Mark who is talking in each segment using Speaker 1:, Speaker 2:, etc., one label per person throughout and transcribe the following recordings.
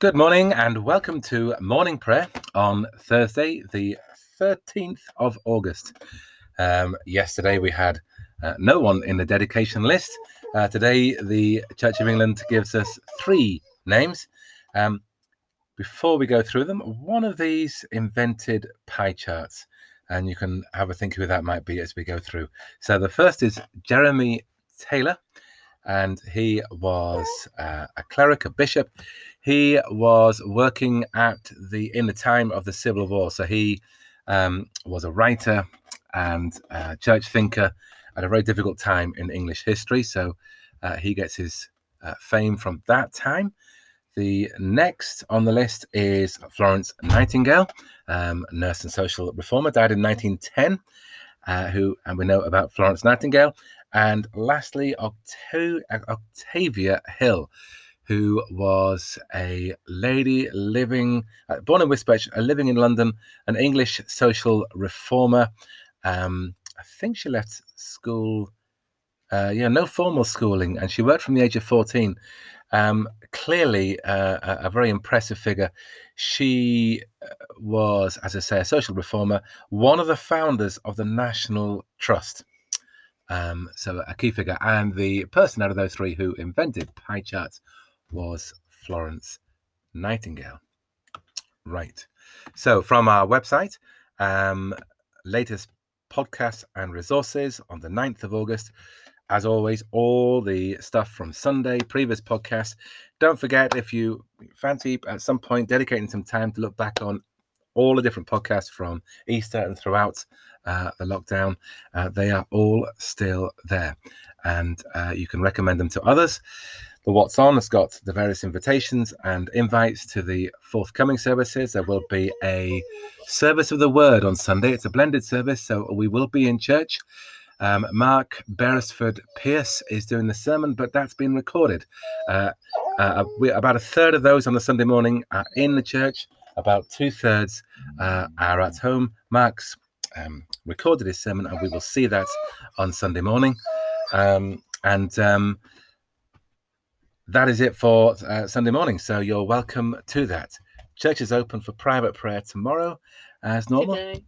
Speaker 1: Good morning and welcome to morning prayer on Thursday, the 13th of August. Um, yesterday we had uh, no one in the dedication list. Uh, today, the Church of England gives us three names. Um, before we go through them, one of these invented pie charts, and you can have a think who that might be as we go through. So the first is Jeremy Taylor, and he was uh, a cleric, a bishop he was working at the in the time of the Civil War. So he um, was a writer and a church thinker at a very difficult time in English history. So uh, he gets his uh, fame from that time. The next on the list is Florence Nightingale, um, nurse and social reformer, died in 1910. Uh, who and we know about Florence Nightingale, and lastly Octo- Octavia Hill, who was a lady living, uh, born in Wisbech, uh, living in London, an English social reformer. Um, I think she left school, uh, yeah, no formal schooling, and she worked from the age of 14. Um, clearly, uh, a, a, very impressive figure. She uh, was, as I say, a social reformer, one of the founders of the National Trust. Um, so a key figure, and the person out of those three who invented pie charts was Florence Nightingale. Right. So, from our website, um, latest podcasts and resources on the 9th of August. As always, all the stuff from Sunday, previous podcasts. Don't forget if you fancy at some point dedicating some time to look back on all the different podcasts from Easter and throughout uh, the lockdown, uh, they are all still there. And uh, you can recommend them to others. The What's On has got the various invitations and invites to the forthcoming services. There will be a service of the word on Sunday. It's a blended service, so we will be in church. Um, Mark Beresford Pierce is doing the sermon, but that's been recorded. Uh, uh, we, about a third of those on the Sunday morning are in the church, about two thirds uh, are at home. Mark's um, recorded his sermon, and we will see that on Sunday morning. Um, and um, that is it for uh, Sunday morning. So you're welcome to that. Church is open for private prayer tomorrow, as normal. Today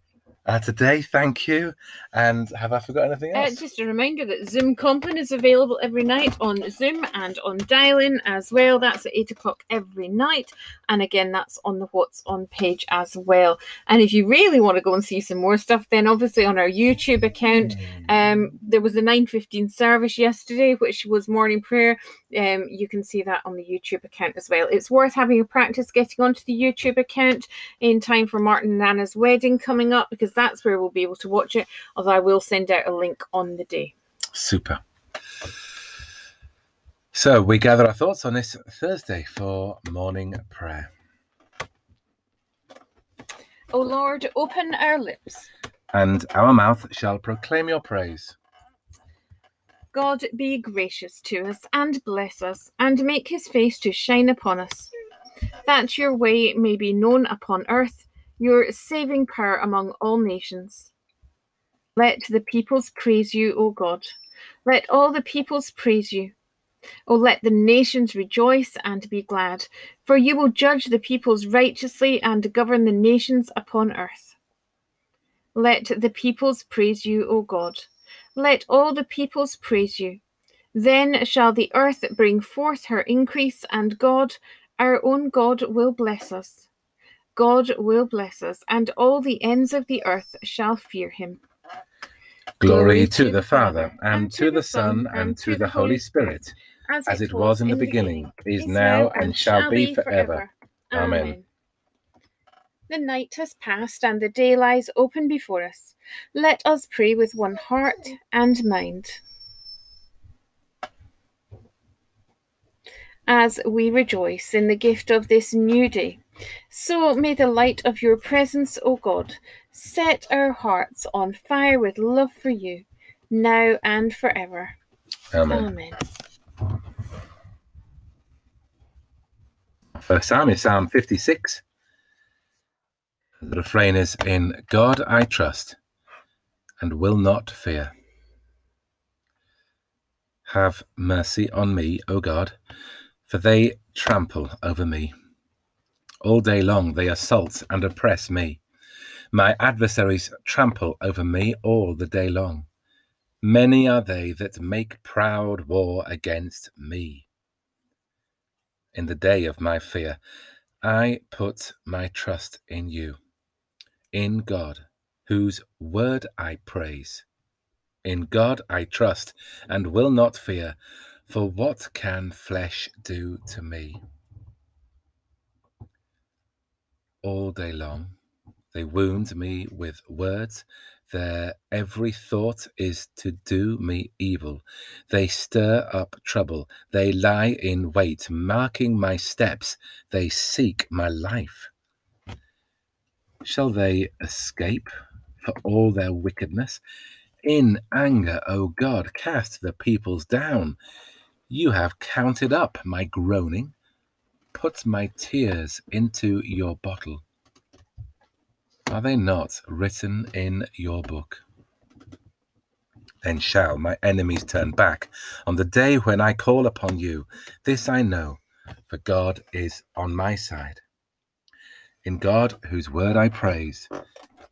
Speaker 1: uh, today. Thank you. And have I forgot anything uh, else?
Speaker 2: Uh, just a reminder that Zoom Compline is available every night on Zoom and on dial-in as well. That's at eight o'clock every night, and again, that's on the What's On page as well. And if you really want to go and see some more stuff, then obviously on our YouTube account, hmm. um, there was a nine fifteen service yesterday, which was morning prayer. Um, you can see that on the YouTube account as well. It's worth having a practice getting onto the YouTube account in time for Martin and Anna's wedding coming up because that's where we'll be able to watch it. Although I will send out a link on the day.
Speaker 1: Super. So we gather our thoughts on this Thursday for morning prayer.
Speaker 2: O Lord, open our lips,
Speaker 1: and our mouth shall proclaim your praise.
Speaker 2: God be gracious to us and bless us, and make his face to shine upon us, that your way may be known upon earth, your saving power among all nations. Let the peoples praise you, O God. Let all the peoples praise you. O let the nations rejoice and be glad, for you will judge the peoples righteously and govern the nations upon earth. Let the peoples praise you, O God. Let all the peoples praise you. Then shall the earth bring forth her increase, and God, our own God, will bless us. God will bless us, and all the ends of the earth shall fear him.
Speaker 1: Glory to the Father, and to the Son, and to the Holy Spirit, as it was in the beginning, is now, and shall be forever. Amen.
Speaker 2: The night has passed, and the day lies open before us. Let us pray with one heart and mind. As we rejoice in the gift of this new day, so may the light of your presence, O God, set our hearts on fire with love for you, now and forever.
Speaker 1: Amen. Amen. First psalm is Psalm 56. The refrain is In God I trust and will not fear. Have mercy on me, O God, for they trample over me. All day long they assault and oppress me. My adversaries trample over me all the day long. Many are they that make proud war against me. In the day of my fear, I put my trust in you, in God, whose word I praise. In God I trust and will not fear, for what can flesh do to me? All day long they wound me with words their every thought is to do me evil. They stir up trouble. They lie in wait, marking my steps. They seek my life. Shall they escape for all their wickedness? In anger, O God, cast the peoples down. You have counted up my groaning. Put my tears into your bottle. Are they not written in your book? Then shall my enemies turn back on the day when I call upon you. This I know, for God is on my side. In God, whose word I praise,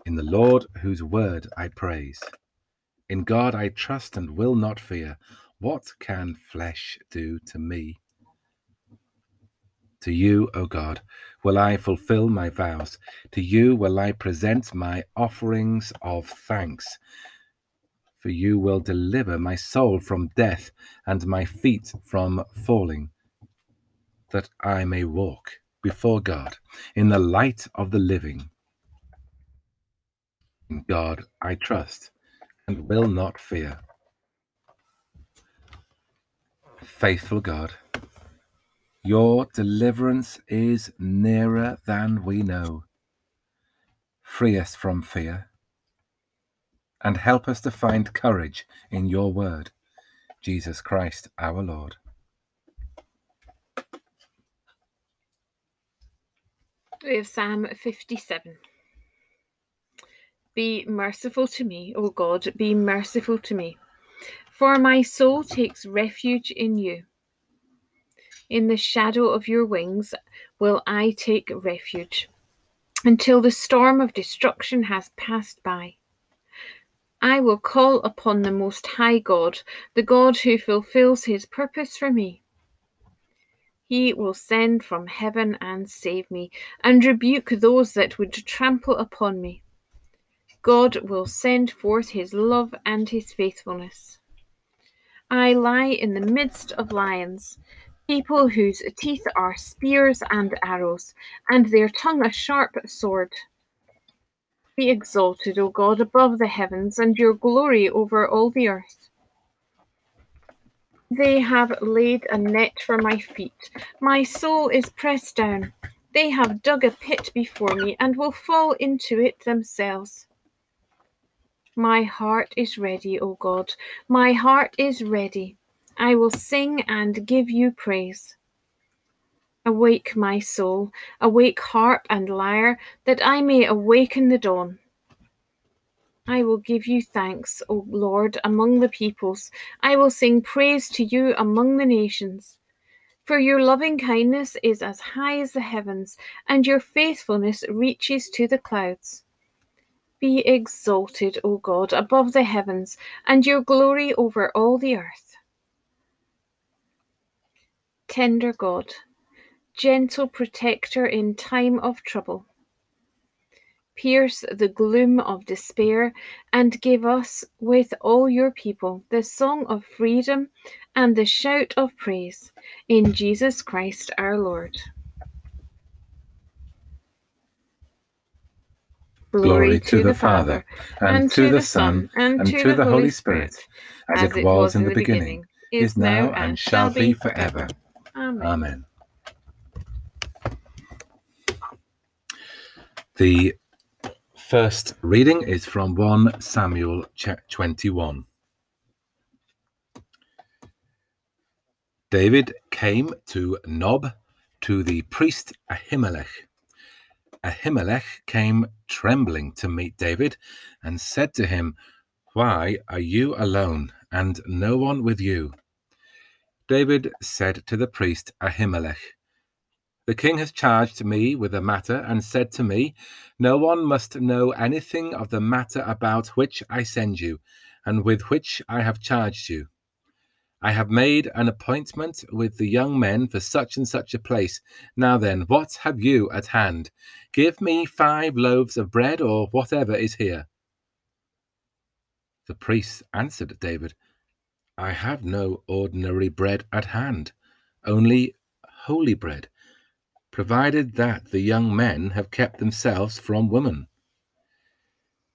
Speaker 1: in the Lord, whose word I praise. In God I trust and will not fear. What can flesh do to me? To you, O God, will I fulfill my vows. To you will I present my offerings of thanks. For you will deliver my soul from death and my feet from falling, that I may walk before God in the light of the living. In God I trust and will not fear. Faithful God, your deliverance is nearer than we know. Free us from fear and help us to find courage in your word, Jesus Christ our Lord.
Speaker 2: We have Psalm 57. Be merciful to me, O God, be merciful to me, for my soul takes refuge in you. In the shadow of your wings will I take refuge until the storm of destruction has passed by. I will call upon the Most High God, the God who fulfills his purpose for me. He will send from heaven and save me, and rebuke those that would trample upon me. God will send forth his love and his faithfulness. I lie in the midst of lions people whose teeth are spears and arrows, and their tongue a sharp sword. Be exalted, O God, above the heavens, and your glory over all the earth. They have laid a net for my feet. My soul is pressed down. They have dug a pit before me and will fall into it themselves. My heart is ready, O God. My heart is ready. I will sing and give you praise. Awake, my soul, awake harp and lyre, that I may awaken the dawn. I will give you thanks, O Lord, among the peoples. I will sing praise to you among the nations. For your loving kindness is as high as the heavens, and your faithfulness reaches to the clouds. Be exalted, O God, above the heavens, and your glory over all the earth. Tender God, gentle protector in time of trouble, pierce the gloom of despair and give us, with all your people, the song of freedom and the shout of praise in Jesus Christ our Lord.
Speaker 1: Glory to the Father, and to the Son, and to the Holy Spirit, as it was in the beginning, is now, and shall be forever.
Speaker 2: Amen.
Speaker 1: Amen. The first reading is from 1 Samuel 21. David came to Nob to the priest Ahimelech. Ahimelech came trembling to meet David and said to him, Why are you alone and no one with you? David said to the priest Ahimelech, The king has charged me with the matter and said to me, No one must know anything of the matter about which I send you, and with which I have charged you. I have made an appointment with the young men for such and such a place. Now then, what have you at hand? Give me five loaves of bread, or whatever is here. The priest answered David, I have no ordinary bread at hand, only holy bread provided that the young men have kept themselves from women.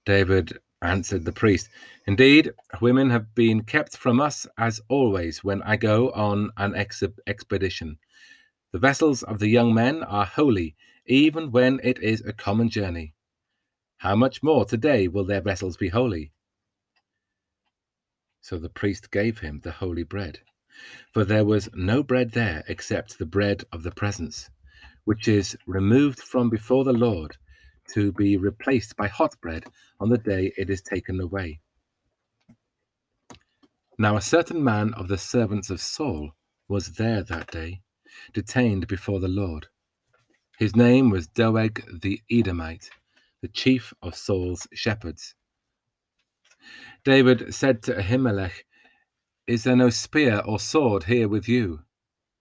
Speaker 1: David answered the priest, Indeed, women have been kept from us as always when I go on an ex- expedition. The vessels of the young men are holy, even when it is a common journey. How much more today will their vessels be holy? So the priest gave him the holy bread, for there was no bread there except the bread of the presence which is removed from before the Lord to be replaced by hot bread on the day it is taken away. Now a certain man of the servants of Saul was there that day, detained before the Lord. His name was Doeg the Edomite, the chief of Saul's shepherds. David said to Ahimelech, Is there no spear or sword here with you?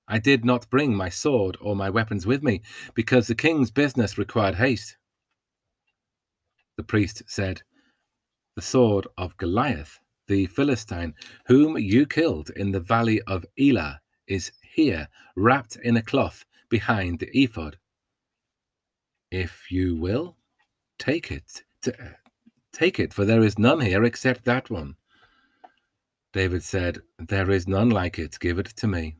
Speaker 1: I did not bring my sword or my weapons with me, because the king's business required haste. The priest said, The sword of Goliath, the Philistine, whom you killed in the valley of Elah, is here, wrapped in a cloth behind the ephod. If you will, take it. Take it, for there is none here except that one. David said, There is none like it. Give it to me.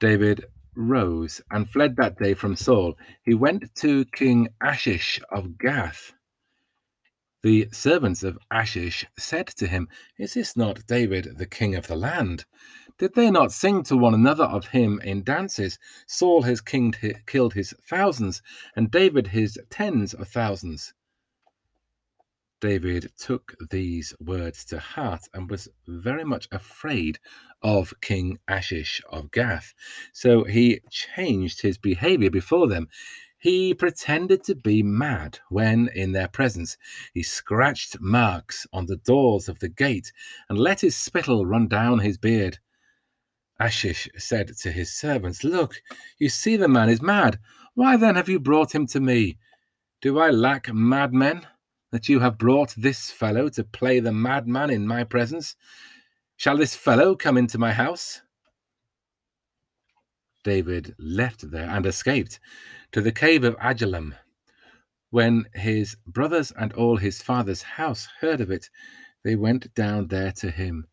Speaker 1: David rose and fled that day from Saul. He went to King Achish of Gath. The servants of Achish said to him, Is this not David, the king of the land? Did they not sing to one another of him in dances? Saul has killed his thousands, and David his tens of thousands. David took these words to heart and was very much afraid of King Achish of Gath. So he changed his behavior before them. He pretended to be mad when, in their presence, he scratched marks on the doors of the gate and let his spittle run down his beard. Achish said to his servants, Look, you see the man is mad. Why then have you brought him to me? Do I lack madmen? That you have brought this fellow to play the madman in my presence? Shall this fellow come into my house? David left there and escaped to the cave of Adullam. When his brothers and all his father's house heard of it, they went down there to him.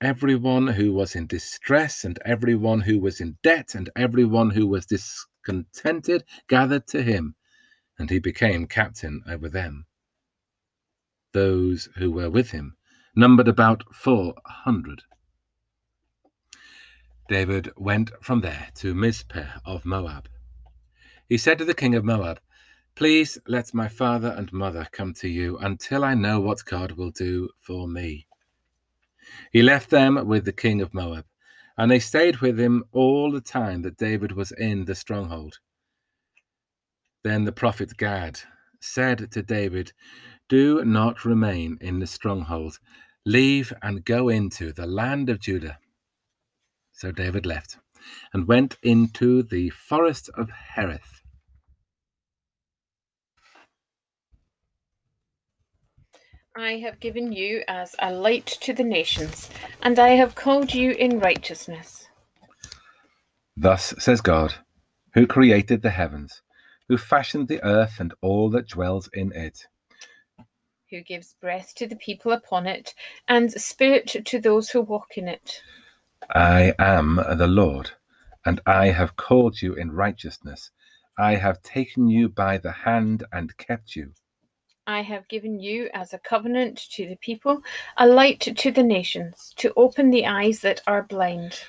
Speaker 1: Everyone who was in distress, and everyone who was in debt, and everyone who was discontented gathered to him, and he became captain over them those who were with him numbered about 400. David went from there to Mizpeh of Moab. He said to the king of Moab, Please let my father and mother come to you until I know what God will do for me. He left them with the king of Moab, and they stayed with him all the time that David was in the stronghold. Then the prophet Gad said to David, do not remain in the stronghold. Leave and go into the land of Judah. So David left and went into the forest of Hereth.
Speaker 2: I have given you as a light to the nations, and I have called you in righteousness.
Speaker 1: Thus says God, who created the heavens, who fashioned the earth and all that dwells in it
Speaker 2: who gives breath to the people upon it, and spirit to those who walk in it.
Speaker 1: I am the Lord, and I have called you in righteousness. I have taken you by the hand and kept you.
Speaker 2: I have given you as a covenant to the people, a light to the nations, to open the eyes that are blind,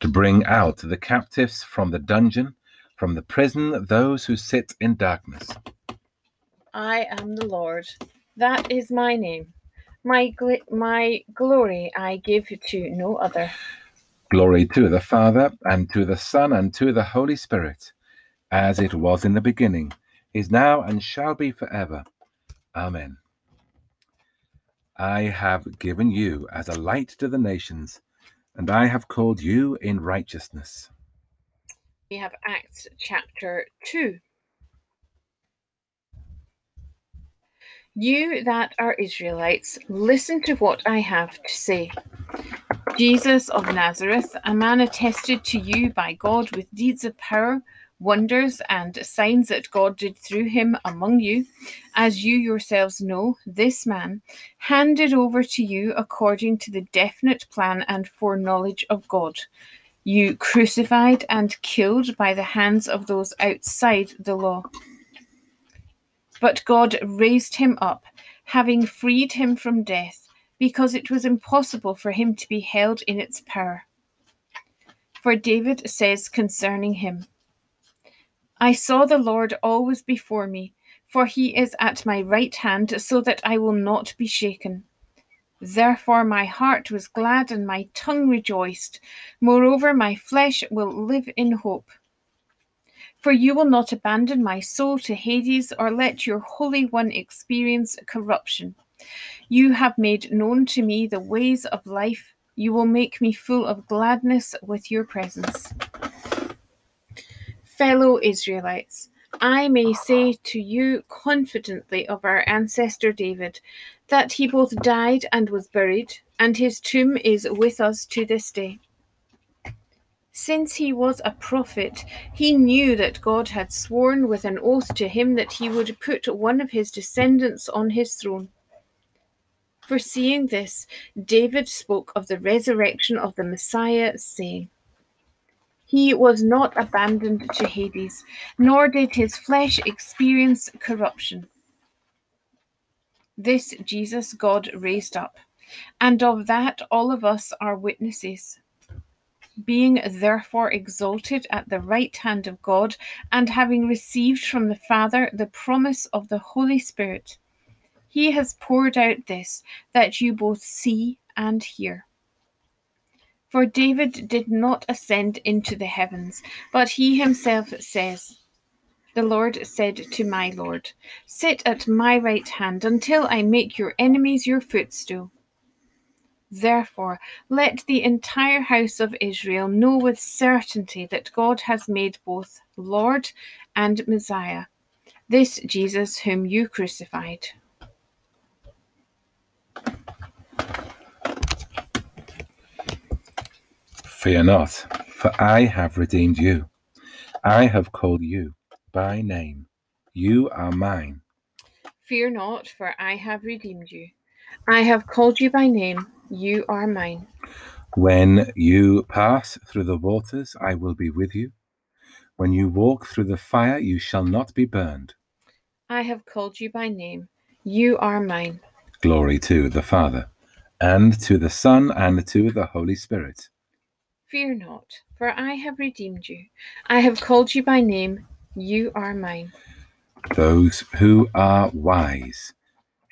Speaker 1: to bring out the captives from the dungeon, from the prison those who sit in darkness.
Speaker 2: I am the Lord, that is my name. My, gl- my glory I give to no other.
Speaker 1: Glory to the Father, and to the Son, and to the Holy Spirit, as it was in the beginning, is now, and shall be forever. Amen. I have given you as a light to the nations, and I have called you in righteousness.
Speaker 2: We have Acts chapter 2. You that are Israelites, listen to what I have to say. Jesus of Nazareth, a man attested to you by God with deeds of power, wonders, and signs that God did through him among you, as you yourselves know, this man, handed over to you according to the definite plan and foreknowledge of God, you crucified and killed by the hands of those outside the law but God raised him up, having freed him from death, because it was impossible for him to be held in its power. For David says concerning him, I saw the Lord always before me, for he is at my right hand, so that I will not be shaken. Therefore my heart was glad and my tongue rejoiced. Moreover, my flesh will live in hope. For you will not abandon my soul to Hades or let your Holy One experience corruption. You have made known to me the ways of life. You will make me full of gladness with your presence. Fellow Israelites, I may say to you confidently of our ancestor David that he both died and was buried, and his tomb is with us to this day. Since he was a prophet, he knew that God had sworn with an oath to him that he would put one of his descendants on his throne. Foreseeing this, David spoke of the resurrection of the Messiah, saying, He was not abandoned to Hades, nor did his flesh experience corruption. This Jesus God raised up, and of that all of us are witnesses being therefore exalted at the right hand of God, and having received from the Father the promise of the Holy Spirit, he has poured out this that you both see and hear. For David did not ascend into the heavens, but he himself says, The Lord said to my Lord, Sit at my right hand until I make your enemies your footstool. Therefore, let the entire house of Israel know with certainty that God has made both Lord and Messiah, this Jesus whom you crucified.
Speaker 1: Fear not, for I have redeemed you. I have called you by name. You are mine.
Speaker 2: Fear not, for I have redeemed you. I have called you by name. You are mine.
Speaker 1: When you pass through the waters, I will be with you. When you walk through the fire, you shall not be burned.
Speaker 2: I have called you by name. You are mine.
Speaker 1: Glory to the Father, and to the Son, and to the Holy Spirit.
Speaker 2: Fear not, for I have redeemed you. I have called you by name. You are mine.
Speaker 1: Those who are wise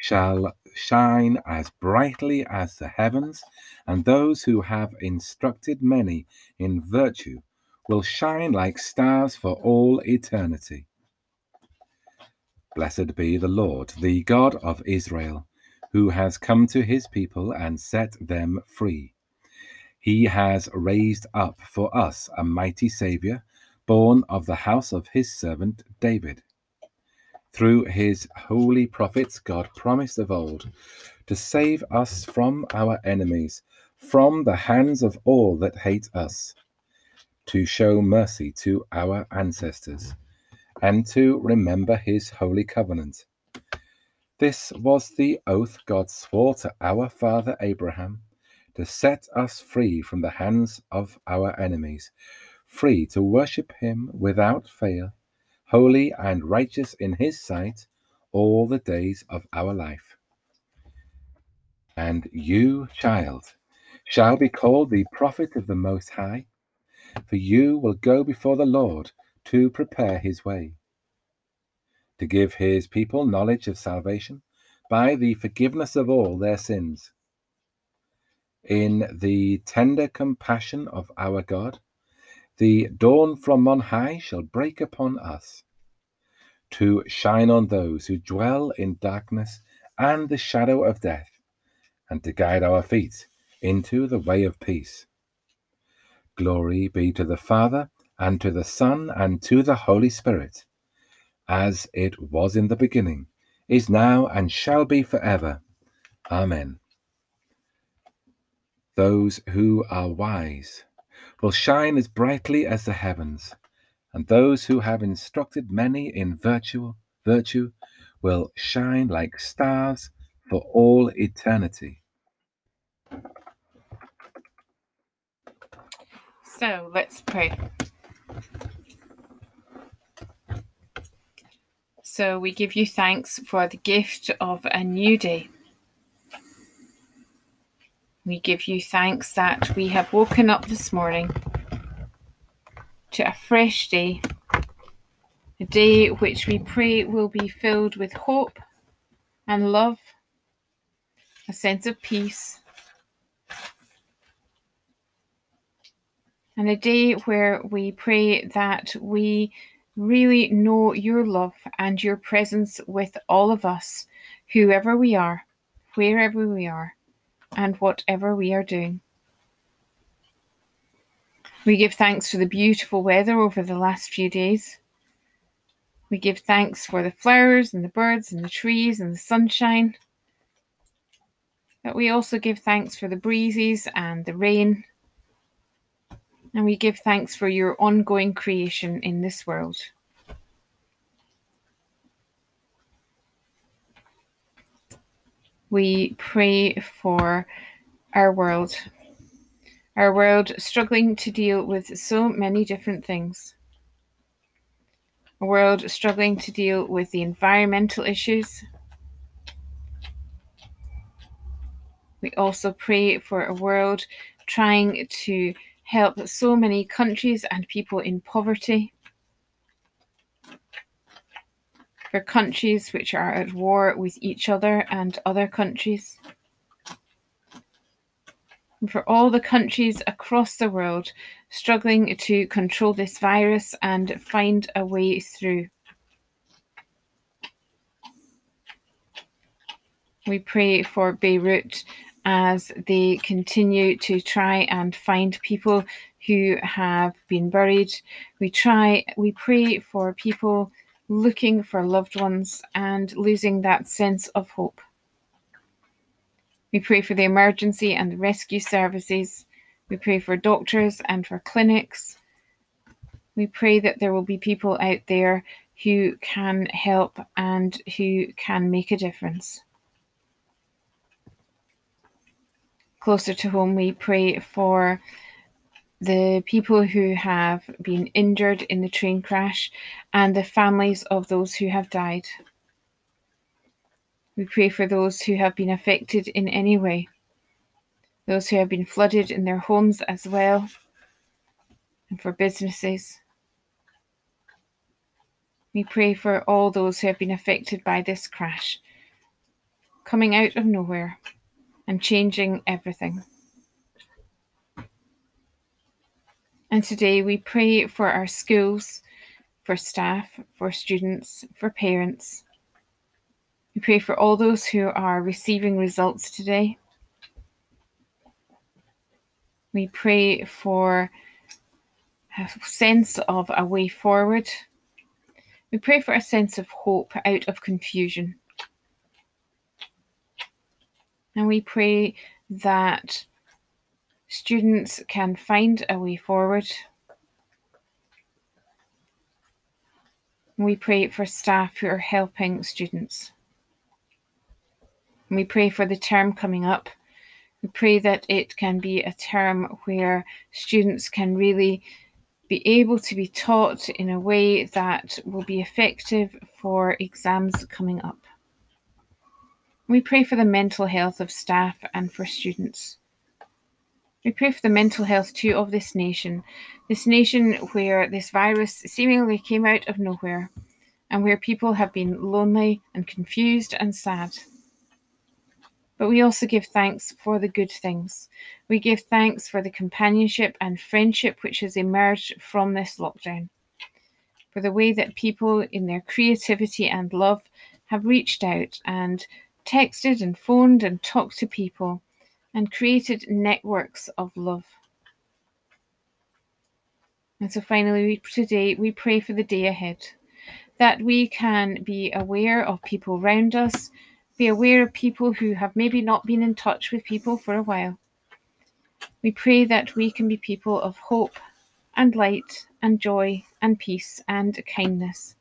Speaker 1: shall shine as brightly as the heavens, and those who have instructed many in virtue will shine like stars for all eternity. Blessed be the Lord, the God of Israel, who has come to his people and set them free. He has raised up for us a mighty Saviour, born of the house of his servant David through his holy prophets, God promised of old to save us from our enemies, from the hands of all that hate us, to show mercy to our ancestors, and to remember his holy covenant. This was the oath God swore to our father Abraham to set us free from the hands of our enemies, free to worship him without fail holy and righteous in his sight all the days of our life. And you, child, shall be called the prophet of the Most High, for you will go before the Lord to prepare his way, to give his people knowledge of salvation by the forgiveness of all their sins, In the tender compassion of our God, the dawn from on high shall break upon us, to shine on those who dwell in darkness and the shadow of death, and to guide our feet into the way of peace. Glory be to the Father, and to the Son, and to the Holy Spirit, as it was in the beginning, is now, and shall be forever. Amen. Those who are wise will shine as brightly as the heavens, and those who have instructed many in virtue, virtue will shine like stars for all eternity.
Speaker 2: So let's pray. So we give you thanks for the gift of a new day. We give you thanks that we have woken up this morning to a fresh day, a day which we pray will be filled with hope and love, a sense of peace, and a day where we pray that we really know your love and your presence with all of us, whoever we are, wherever we are, and whatever we are doing. We give thanks for the beautiful weather over the last few days. We give thanks for the flowers and the birds and the trees and the sunshine. But we also give thanks for the breezes and the rain and we give thanks for your ongoing creation in this world. We pray for our world, our world struggling to deal with so many different things. A world struggling to deal with the environmental issues. We also pray for a world trying to help so many countries and people in poverty. For countries which are at war with each other and other countries. And for all the countries across the world struggling to control this virus and find a way through. We pray for Beirut as they continue to try and find people who have been buried. We try, we pray for people looking for loved ones and losing that sense of hope. We pray for the emergency and the rescue services. We pray for doctors and for clinics. We pray that there will be people out there who can help and who can make a difference. closer to home, we pray for the people who have been injured in the train crash and the families of those who have died. We pray for those who have been affected in any way, those who have been flooded in their homes as well, and for businesses. We pray for all those who have been affected by this crash, coming out of nowhere and changing everything. And today we pray for our schools, for staff, for students, for parents. We pray for all those who are receiving results today. We pray for a sense of a way forward. We pray for a sense of hope out of confusion. And we pray that students can find a way forward. We pray for staff who are helping students. We pray for the term coming up. We pray that it can be a term where students can really be able to be taught in a way that will be effective for exams coming up. We pray for the mental health of staff and for students. We pray for the mental health too of this nation, this nation where this virus seemingly came out of nowhere and where people have been lonely and confused and sad. but we also give thanks for the good things. We give thanks for the companionship and friendship which has emerged from this lockdown, for the way that people, in their creativity and love, have reached out and texted and phoned and talked to people and created networks of love. And so finally, we, today we pray for the day ahead that we can be aware of people around us, be aware of people who have maybe not been in touch with people for a while. We pray that we can be people of hope and light and joy and peace and kindness.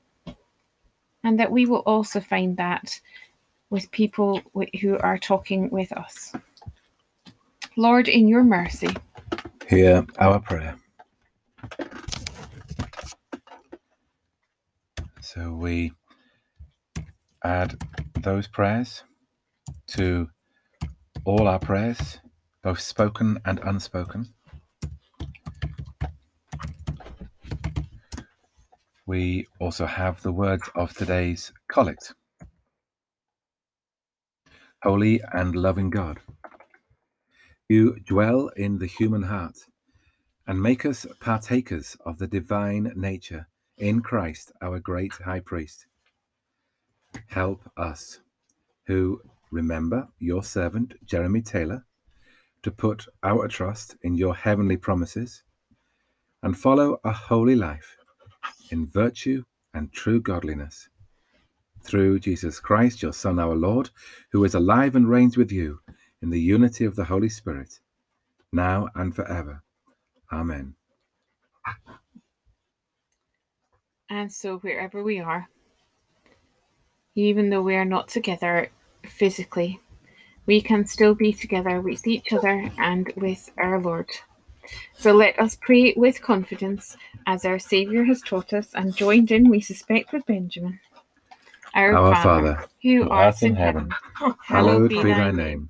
Speaker 2: And that we will also find that with people who are talking with us. Lord, in your mercy,
Speaker 1: hear our prayer. So we add those prayers to all our prayers, both spoken and unspoken. We also have the words of today's collect. Holy and loving God, you dwell in the human heart and make us partakers of the divine nature in Christ, our great high priest. Help us who remember your servant Jeremy Taylor to put our trust in your heavenly promises and follow a holy life in virtue and true godliness. Through Jesus Christ, your Son, our Lord, who is alive and reigns with you in the unity of the Holy Spirit, now and forever. Amen.
Speaker 2: And so, wherever we are, even though we are not together physically, we can still be together with each other and with our Lord. So let us pray with confidence as our Saviour has taught us and joined in, we suspect, with Benjamin.
Speaker 1: Our, our Father, Father,
Speaker 2: who art in heaven,
Speaker 1: heaven hallowed be thy name.